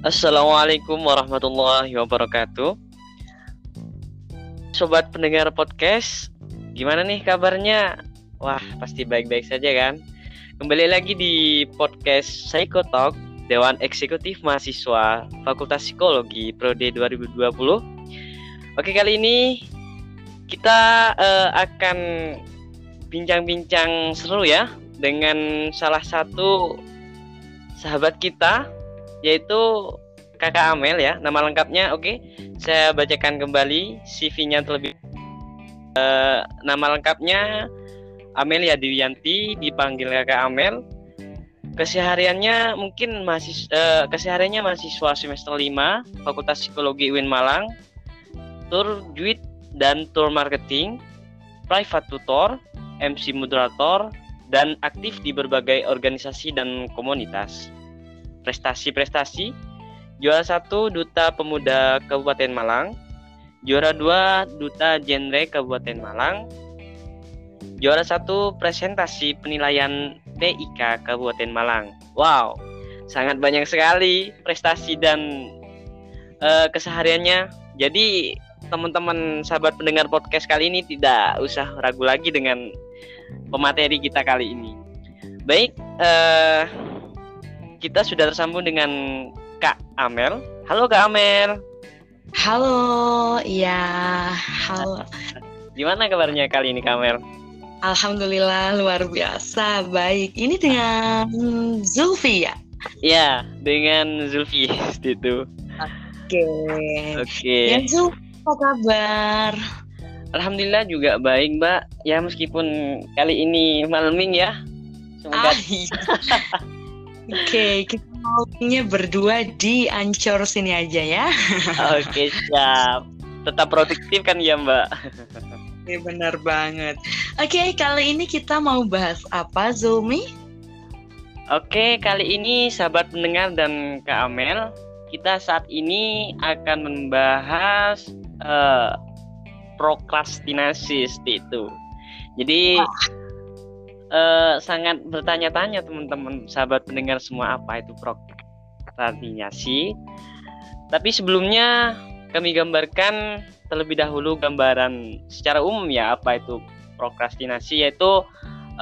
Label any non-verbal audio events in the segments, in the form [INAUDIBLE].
Assalamualaikum warahmatullahi wabarakatuh. Sobat pendengar podcast, gimana nih kabarnya? Wah, pasti baik-baik saja kan? Kembali lagi di podcast Psychotalk Dewan Eksekutif Mahasiswa Fakultas Psikologi Prode 2020. Oke, kali ini kita uh, akan bincang-bincang seru ya dengan salah satu sahabat kita yaitu Kakak Amel ya. Nama lengkapnya oke. Okay. Saya bacakan kembali CV-nya terlebih uh, nama lengkapnya Amelia Dewianti dipanggil Kakak Amel. Kesehariannya mungkin masih uh, kesehariannya mahasiswa semester 5 Fakultas Psikologi UIN Malang. Tour Juit dan tour marketing, private tutor, MC moderator, dan aktif di berbagai organisasi dan komunitas prestasi-prestasi. Juara satu Duta Pemuda Kabupaten Malang, juara dua Duta Genre Kabupaten Malang, juara satu presentasi penilaian PIK Kabupaten Malang. Wow, sangat banyak sekali prestasi dan uh, kesehariannya. Jadi teman-teman sahabat pendengar podcast kali ini tidak usah ragu lagi dengan pemateri kita kali ini. Baik, uh, kita sudah tersambung dengan Kak Amel. Halo Kak Amel. Halo, iya, halo. Gimana kabarnya kali ini Kak Amel? Alhamdulillah luar biasa baik. Ini dengan Zulfi ya? Iya, dengan Zulfi [LAUGHS] itu. Oke. Oke. Ya Zulfi, apa kabar? Alhamdulillah juga baik Mbak. Ya meskipun kali ini malaming ya. Semoga. Ah, iya. [LAUGHS] Oke, kita maunya berdua di Ancor sini aja ya. Oke, siap. Tetap produktif kan ya, Mbak? Oke, benar banget. Oke, kali ini kita mau bahas apa, Zulmi? Oke, kali ini sahabat pendengar dan Kak Amel, kita saat ini akan membahas uh, prokrastinasi itu. Jadi Wah uh, sangat bertanya-tanya teman-teman sahabat pendengar semua apa itu prokrastinasi. Tapi sebelumnya kami gambarkan terlebih dahulu gambaran secara umum ya apa itu prokrastinasi yaitu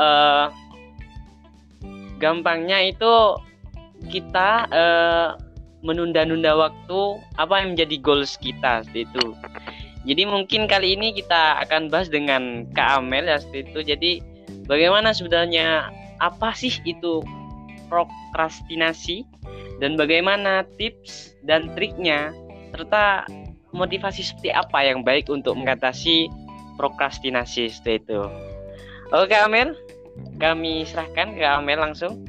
uh, gampangnya itu kita uh, menunda-nunda waktu apa yang menjadi goals kita seperti itu. Jadi mungkin kali ini kita akan bahas dengan Kak Amel ya itu. Jadi bagaimana sebenarnya apa sih itu prokrastinasi dan bagaimana tips dan triknya serta motivasi seperti apa yang baik untuk mengatasi prokrastinasi seperti itu. Oke Amel, kami serahkan ke Amel langsung.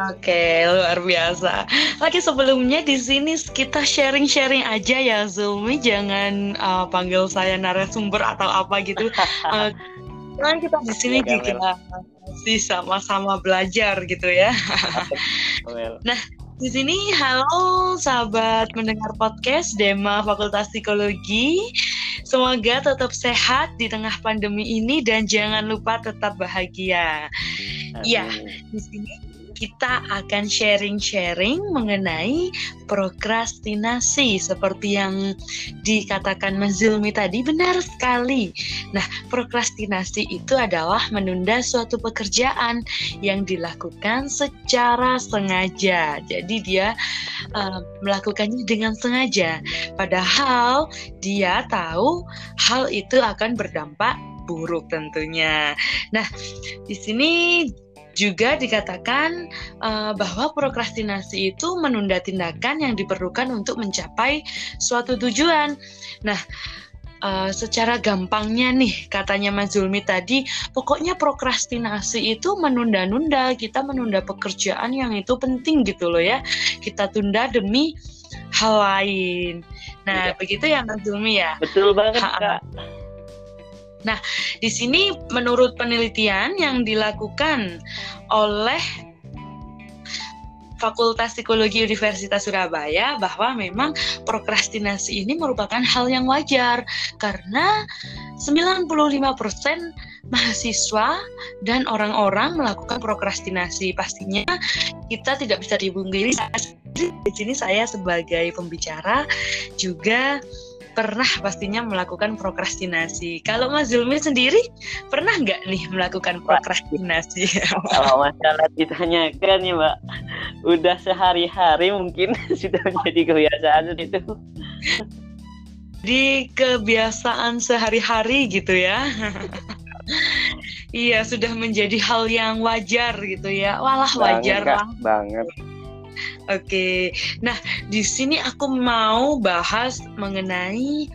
Oke, luar biasa. Oke, sebelumnya di sini kita sharing-sharing aja ya, Zulmi. Jangan uh, panggil saya narasumber atau apa gitu. Uh, [LAUGHS] kan kita di sini ya, juga masih sama-sama belajar gitu ya. [LAUGHS] nah, di sini halo sahabat mendengar podcast Dema Fakultas Psikologi. Semoga tetap sehat di tengah pandemi ini dan jangan lupa tetap bahagia. Iya, di sini kita akan sharing-sharing mengenai prokrastinasi seperti yang dikatakan Mas Zulmi tadi benar sekali. Nah, prokrastinasi itu adalah menunda suatu pekerjaan yang dilakukan secara sengaja. Jadi dia uh, melakukannya dengan sengaja padahal dia tahu hal itu akan berdampak buruk tentunya. Nah, di sini juga dikatakan uh, bahwa prokrastinasi itu menunda tindakan yang diperlukan untuk mencapai suatu tujuan. Nah, uh, secara gampangnya nih katanya Mas Zulmi tadi, pokoknya prokrastinasi itu menunda-nunda, kita menunda pekerjaan yang itu penting gitu loh ya. Kita tunda demi hal lain. Nah, ya. begitu ya Mas Zulmi ya? Betul banget, Kak. Nah, di sini menurut penelitian yang dilakukan oleh Fakultas Psikologi Universitas Surabaya bahwa memang prokrastinasi ini merupakan hal yang wajar karena 95% mahasiswa dan orang-orang melakukan prokrastinasi. Pastinya kita tidak bisa dibungkiri di sini saya sebagai pembicara juga pernah pastinya melakukan prokrastinasi. Kalau Mas Zulmi sendiri pernah nggak nih melakukan prokrastinasi? [LAUGHS] Kalau masalah ditanyakan ya Mbak, udah sehari-hari mungkin [LAUGHS] sudah menjadi kebiasaan itu. Di kebiasaan sehari-hari gitu ya. [LAUGHS] Iya, sudah menjadi hal yang wajar gitu ya. Walah wajar banget, lah. Banget. Oke. Nah, di sini aku mau bahas mengenai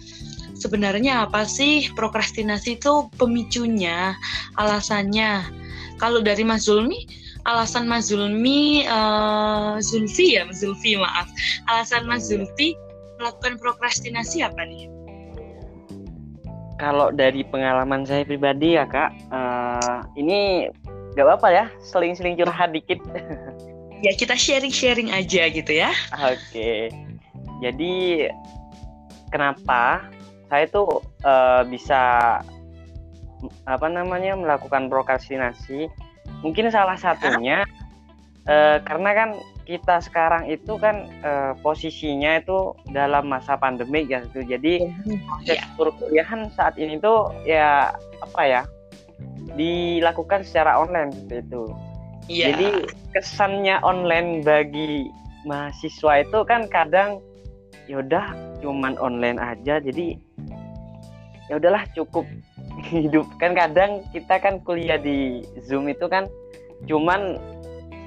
sebenarnya apa sih prokrastinasi itu pemicunya, alasannya. Kalau dari Mas Zulmi, alasan Mas Zulmi, uh, Zulfi ya, Mas Zulfi maaf. Alasan Mas iya. Zulfi melakukan prokrastinasi apa nih? Kalau dari pengalaman saya pribadi ya kak, uh, ini gak apa-apa ya, seling-seling curhat dikit. [LAUGHS] ya kita sharing-sharing aja gitu ya. Oke. Jadi kenapa saya tuh uh, bisa apa namanya melakukan prokrastinasi? Mungkin salah satunya uh, karena kan kita sekarang itu kan uh, posisinya itu dalam masa pandemi ya gitu. Jadi proses ya. perkuliahan saat ini tuh ya apa ya dilakukan secara online seperti itu. Yeah. Jadi kesannya online bagi mahasiswa itu kan kadang yaudah cuman online aja. Jadi ya udahlah cukup [LAUGHS] hidup. Kan kadang kita kan kuliah di zoom itu kan cuman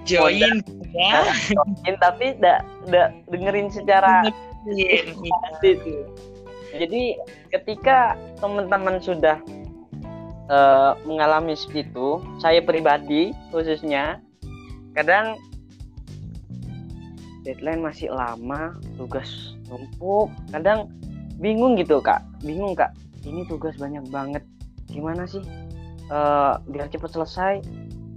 join ya. [LAUGHS] Join tapi tidak tidak dengerin secara itu [LAUGHS] jadi ketika teman-teman sudah uh, mengalami seperti itu saya pribadi khususnya kadang deadline masih lama tugas numpuk kadang bingung gitu kak. Bingung kak. Ini tugas banyak banget. Gimana sih? Uh, biar cepat selesai.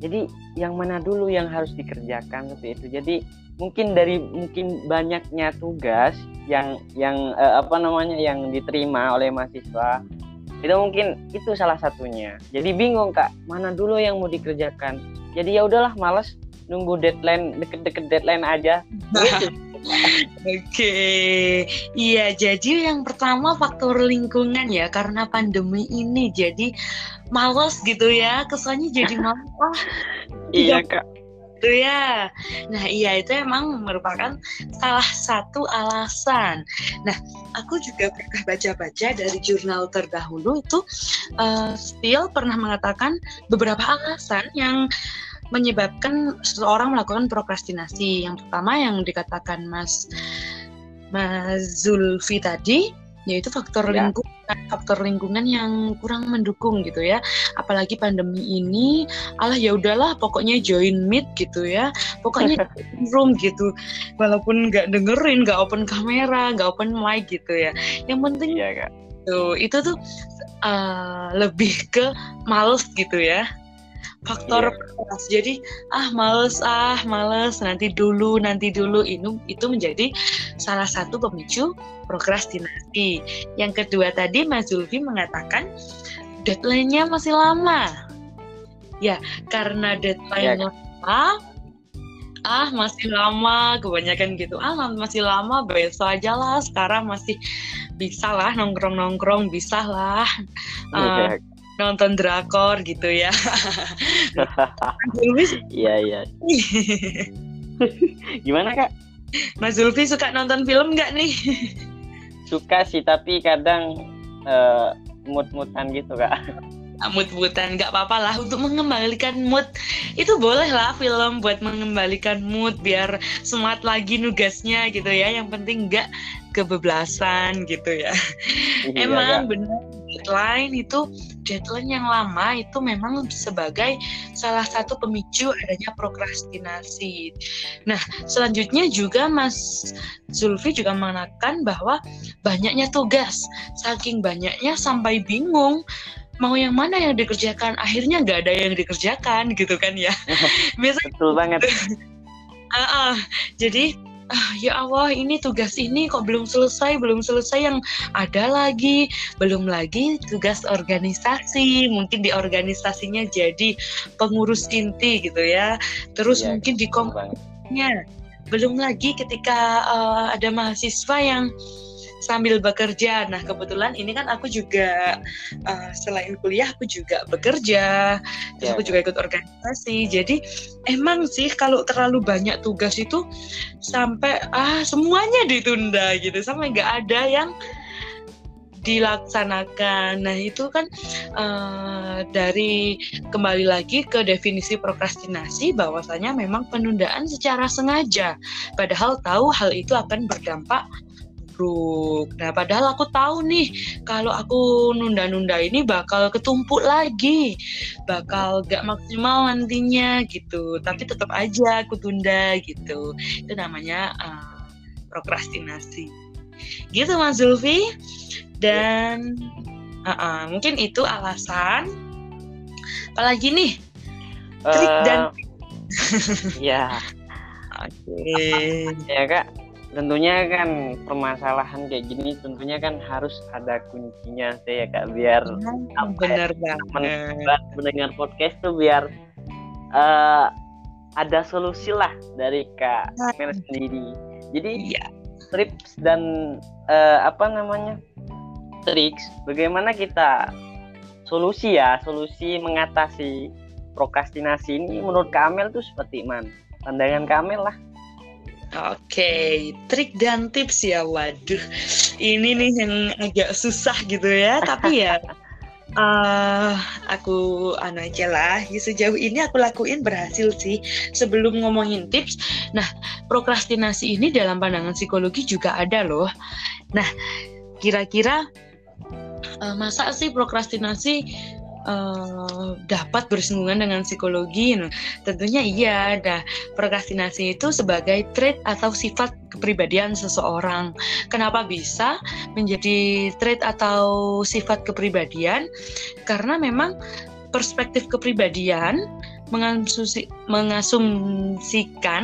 Jadi yang mana dulu yang harus dikerjakan seperti itu? Jadi mungkin dari mungkin banyaknya tugas yang yang uh, apa namanya yang diterima oleh mahasiswa itu mungkin itu salah satunya jadi bingung kak mana dulu yang mau dikerjakan jadi ya udahlah males nunggu deadline deket-deket deadline aja Oke, okay. iya. Jadi yang pertama faktor lingkungan ya, karena pandemi ini jadi malas gitu ya. Kesannya jadi malas. iya kak gitu ya. Nah, iya itu emang merupakan salah satu alasan. Nah, aku juga pernah baca-baca dari jurnal terdahulu itu uh, Steele pernah mengatakan beberapa alasan yang menyebabkan seseorang melakukan prokrastinasi. Yang pertama yang dikatakan Mas Mas Zulfi tadi yaitu faktor ya. lingkungan faktor lingkungan yang kurang mendukung gitu ya. Apalagi pandemi ini alah ya udahlah pokoknya join meet gitu ya. Pokoknya [LAUGHS] room gitu. Walaupun nggak dengerin nggak open kamera nggak open mic gitu ya. Yang penting ya, Kak. tuh itu tuh uh, lebih ke males gitu ya faktor yeah. jadi ah males ah males nanti dulu nanti dulu itu itu menjadi salah satu pemicu prokrastinasi. Yang kedua tadi Mas Zulfi mengatakan deadline-nya masih lama. Ya karena deadline-nya yeah. lama ah masih lama kebanyakan gitu. Ah masih lama besok aja lah sekarang masih bisa lah nongkrong nongkrong bisa lah. Uh, nonton drakor gitu ya. [LAUGHS] Iya iya. [LAUGHS] Gimana kak? Mas Zulfi suka nonton film nggak nih? Suka sih tapi kadang uh, mood-moodan gitu kak. Ah, mood-moodan nggak apa-apa lah untuk mengembalikan mood itu boleh lah film buat mengembalikan mood biar semangat lagi nugasnya gitu ya yang penting nggak kebebelasan gitu ya iya, emang benar deadline itu deadline yang lama itu memang sebagai salah satu pemicu adanya prokrastinasi. Nah, selanjutnya juga Mas Zulfi juga mengatakan bahwa banyaknya tugas, saking banyaknya sampai bingung mau yang mana yang dikerjakan? Akhirnya nggak ada yang dikerjakan gitu kan ya. [LAUGHS] Betul banget. [LAUGHS] Uh, uh, jadi ah, ya Allah ini tugas ini kok belum selesai belum selesai yang ada lagi. Belum lagi tugas organisasi. Mungkin di organisasinya jadi pengurus inti gitu ya. Terus ya, mungkin di kompleknya belum lagi ketika uh, ada mahasiswa yang sambil bekerja. Nah, kebetulan ini kan aku juga uh, selain kuliah aku juga bekerja, terus yeah. aku juga ikut organisasi. Jadi emang sih kalau terlalu banyak tugas itu sampai ah semuanya ditunda gitu, sampai nggak ada yang dilaksanakan. Nah, itu kan uh, dari kembali lagi ke definisi prokrastinasi bahwasanya memang penundaan secara sengaja. Padahal tahu hal itu akan berdampak buruk. Nah, padahal aku tahu nih kalau aku nunda-nunda ini bakal ketumpuk lagi, bakal gak maksimal nantinya gitu. Tapi tetap aja aku tunda gitu. Itu namanya uh, prokrastinasi. Gitu Mas Zulfi. Dan uh -uh, mungkin itu alasan. Apalagi nih? Trik uh, dan [LAUGHS] ya. Oke. Okay. Ya kak, tentunya kan permasalahan kayak gini tentunya kan harus ada kuncinya sih ya kak biar hmm, benar ya, banget. mendengar podcast tuh biar uh, ada solusi lah dari kak Mel sendiri. Jadi ya. tips dan uh, apa namanya triks bagaimana kita solusi ya solusi mengatasi prokrastinasi ini menurut Kamel tuh seperti mana? Pandangan Kamel lah Oke, okay. trik dan tips ya. Waduh, ini nih yang agak susah gitu ya. [LAUGHS] Tapi ya, uh, aku anu aja lah. Ya, sejauh ini aku lakuin berhasil sih. Sebelum ngomongin tips, nah prokrastinasi ini dalam pandangan psikologi juga ada loh. Nah, kira-kira uh, masa sih prokrastinasi uh, dapat bersinggungan dengan psikologi. Nah, tentunya iya, ada prokrastinasi itu sebagai trait atau sifat kepribadian seseorang. Kenapa bisa menjadi trait atau sifat kepribadian? Karena memang perspektif kepribadian mengasumsikan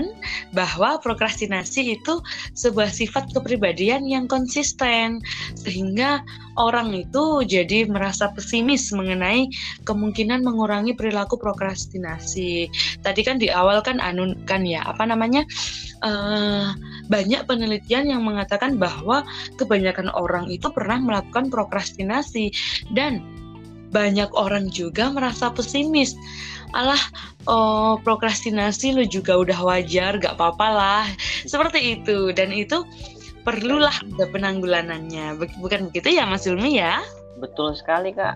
bahwa prokrastinasi itu sebuah sifat kepribadian yang konsisten sehingga orang itu jadi merasa pesimis mengenai kemungkinan mengurangi perilaku prokrastinasi. Tadi kan di awal kan anu kan ya apa namanya uh, banyak penelitian yang mengatakan bahwa kebanyakan orang itu pernah melakukan prokrastinasi dan banyak orang juga merasa pesimis alah oh, prokrastinasi lu juga udah wajar gak apa-apa lah. Seperti itu. Dan itu perlulah ada penanggulanannya. Bukan begitu ya Mas Ulmi ya? Betul sekali kak.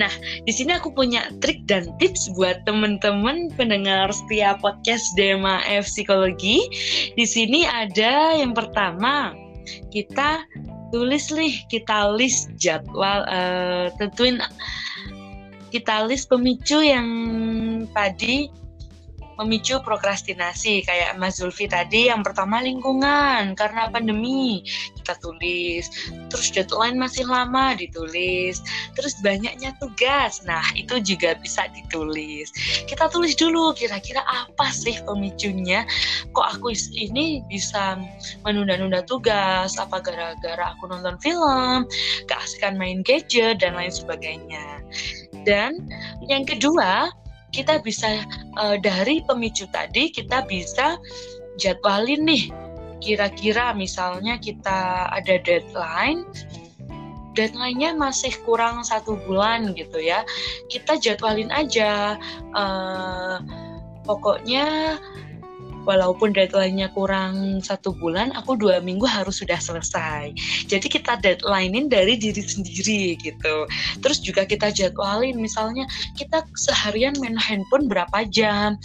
Nah, di sini aku punya trik dan tips buat teman-teman pendengar setiap podcast Dema F Psikologi. Di sini ada yang pertama, kita tulis nih, kita list jadwal, uh, tentuin kita list pemicu yang tadi memicu prokrastinasi kayak Mas Zulfi tadi yang pertama lingkungan karena pandemi kita tulis. Terus deadline masih lama ditulis. Terus banyaknya tugas nah itu juga bisa ditulis. Kita tulis dulu kira-kira apa sih pemicunya? Kok aku ini bisa menunda-nunda tugas? Apa gara-gara aku nonton film keasikan main gadget dan lain sebagainya dan yang kedua, kita bisa uh, dari pemicu tadi kita bisa jadwalin nih. Kira-kira misalnya kita ada deadline, deadline-nya masih kurang satu bulan gitu ya. Kita jadwalin aja. Uh, pokoknya walaupun deadline-nya kurang satu bulan, aku dua minggu harus sudah selesai. Jadi kita deadline-in dari diri sendiri gitu. Terus juga kita jadwalin, misalnya kita seharian main handphone berapa jam,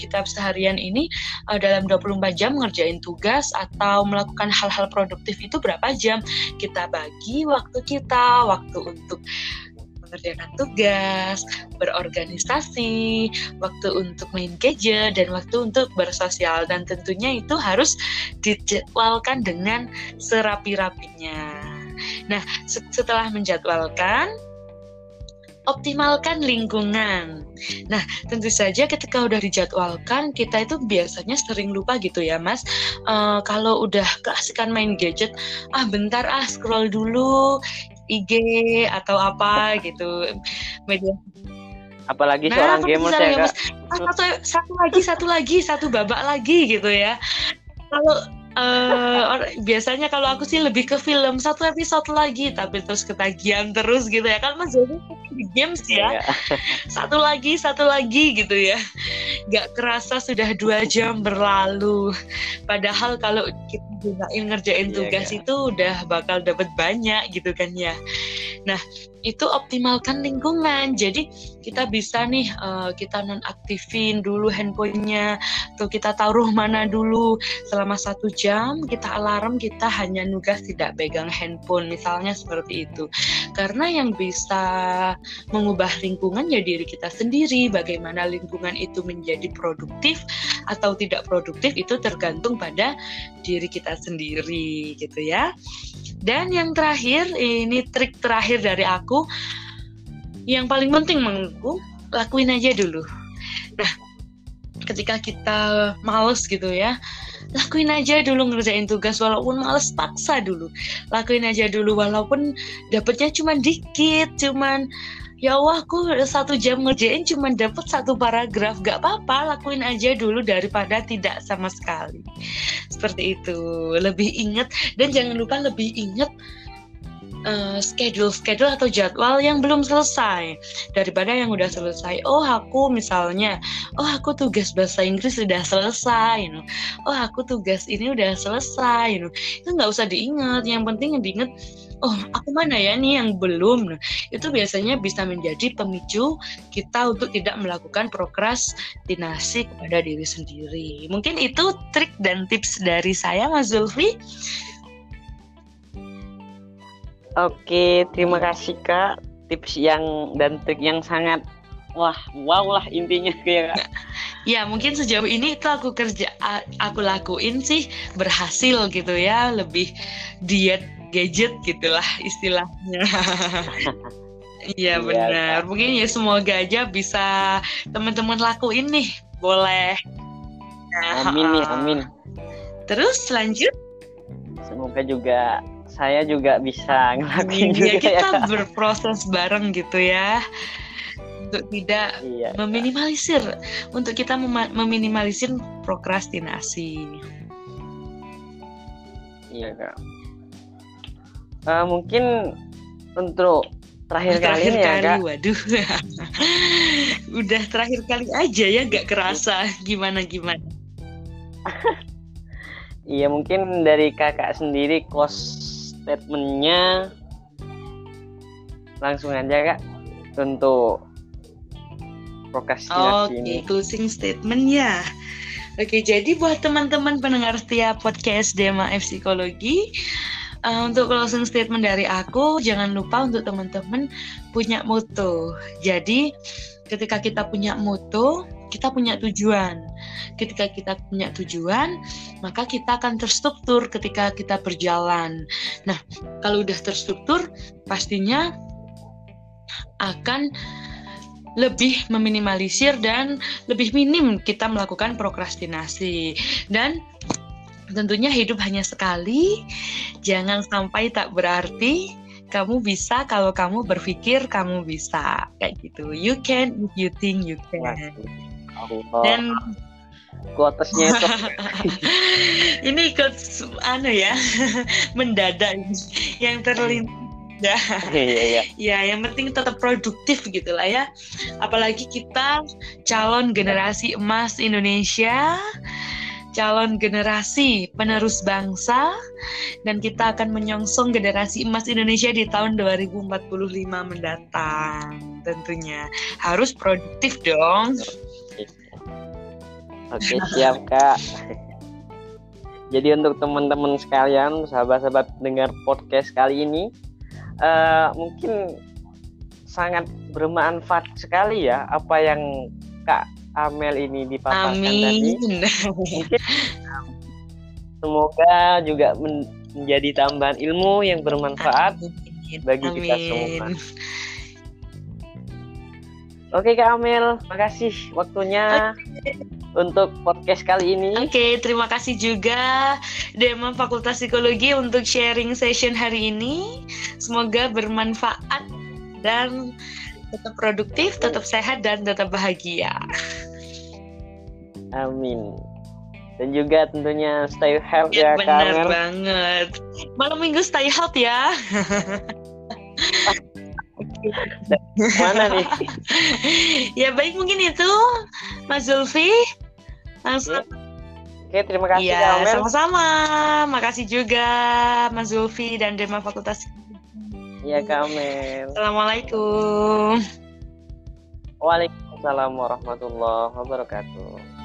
kita seharian ini uh, dalam 24 jam ngerjain tugas atau melakukan hal-hal produktif itu berapa jam. Kita bagi waktu kita, waktu untuk mengerjakan tugas, berorganisasi, waktu untuk main gadget, dan waktu untuk bersosial. Dan tentunya itu harus dijadwalkan dengan serapi-rapinya. Nah, setelah menjadwalkan, optimalkan lingkungan. Nah, tentu saja ketika udah dijadwalkan, kita itu biasanya sering lupa gitu ya, Mas. Uh, kalau udah keasikan main gadget, ah bentar ah scroll dulu, IG atau apa gitu. Media apalagi nah, seorang gamer ya kak? Ah, satu, satu lagi satu lagi satu babak lagi gitu ya. Kalau uh, biasanya kalau aku sih lebih ke film satu episode lagi tapi terus ketagihan terus gitu ya. Kan mas jadi di games ya. Iya. [LAUGHS] satu lagi satu lagi gitu ya. Nggak kerasa sudah dua jam berlalu. Padahal kalau kita gunain ngerjain iya, tugas yeah, itu udah bakal dapat banyak gitu kan ya. Nah itu optimalkan lingkungan. Jadi kita bisa nih uh, kita nonaktifin dulu handphonenya atau kita taruh [LAUGHS] mana dulu selama satu jam kita alarm kita hanya nugas tidak pegang handphone misalnya seperti itu. Karena yang bisa mengubah lingkungan ya diri kita sendiri. Bagaimana lingkungan itu menjadi produktif atau tidak produktif itu tergantung pada diri kita sendiri gitu ya. Dan yang terakhir, ini trik terakhir dari aku, yang paling penting menurutku, lakuin aja dulu. Nah, ketika kita males gitu ya, lakuin aja dulu ngerjain tugas walaupun males paksa dulu. Lakuin aja dulu walaupun dapetnya cuma dikit, cuman ya Allah aku satu jam ngerjain cuma dapat satu paragraf gak apa-apa lakuin aja dulu daripada tidak sama sekali seperti itu lebih inget dan jangan lupa lebih inget uh, schedule schedule atau jadwal yang belum selesai daripada yang udah selesai oh aku misalnya oh aku tugas bahasa Inggris sudah selesai you know. oh aku tugas ini udah selesai you know. itu nggak usah diingat yang penting yang diingat oh aku mana ya nih yang belum nah, itu biasanya bisa menjadi pemicu kita untuk tidak melakukan prokrastinasi kepada diri sendiri mungkin itu trik dan tips dari saya Mas Zulfi Oke, terima kasih Kak. Tips yang dan trik yang sangat wah, wow lah intinya [LAUGHS] kayak Ya, mungkin sejauh ini itu aku kerja aku lakuin sih berhasil gitu ya, lebih diet gadget gitulah istilahnya. [LAUGHS] Iya, iya benar. Mungkin ya semoga aja bisa teman-teman lakuin nih. Boleh. amin nih, amin. Terus lanjut. Semoga juga saya juga bisa ngelakuin juga ya, kita ya. berproses bareng gitu ya. Untuk tidak iya, meminimalisir untuk kita mem meminimalisir prokrastinasi. Iya kak. Uh, mungkin untuk terakhir, terakhir kali, kali ya kak. waduh. [LAUGHS] Udah terakhir kali aja ya gak kerasa gimana gimana. [LAUGHS] Iya mungkin dari kakak sendiri close statementnya. Langsung aja kak untuk prokrastinasi Oke, okay, closing statement ya. Oke, jadi buat teman-teman pendengar setiap podcast Dema F Psikologi, uh, untuk closing statement dari aku jangan lupa untuk teman-teman punya moto. Jadi ketika kita punya moto kita punya tujuan. Ketika kita punya tujuan, maka kita akan terstruktur ketika kita berjalan. Nah, kalau udah terstruktur, pastinya akan lebih meminimalisir dan lebih minim kita melakukan prokrastinasi. Dan Tentunya hidup hanya sekali, jangan sampai tak berarti. Kamu bisa kalau kamu berpikir kamu bisa kayak gitu. You can if you think you can. Dan kuotesnya itu. [LAUGHS] ini ikut anu ya, [LAUGHS] mendadak yang terlintas Ya, iya, iya. [LAUGHS] ya, yang penting tetap produktif gitulah ya. Apalagi kita calon generasi emas Indonesia calon generasi penerus bangsa dan kita akan menyongsong generasi emas Indonesia di tahun 2045 mendatang tentunya harus produktif dong oke siap kak jadi untuk teman-teman sekalian sahabat-sahabat dengar podcast kali ini uh, mungkin sangat bermanfaat sekali ya apa yang kak Amel ini dipaparkan Amin. tadi. Mungkin semoga juga menjadi tambahan ilmu yang bermanfaat Amin. bagi Amin. kita semua. Oke Kak Amel, makasih waktunya okay. untuk podcast kali ini. Oke, okay, terima kasih juga Dema Fakultas Psikologi untuk sharing session hari ini. Semoga bermanfaat dan tetap produktif, tetap sehat dan tetap bahagia. Amin. dan juga tentunya stay healthy ya, ya benar banget malam minggu stay healthy ya [LAUGHS] [LAUGHS] mana nih ya baik mungkin itu Mas Zulfi langsung Oke, terima kasih ya, sama-sama. Makasih juga Mas Zulfi dan Dema Fakultas. Iya, Kamel. Assalamualaikum. Waalaikumsalam warahmatullahi wabarakatuh.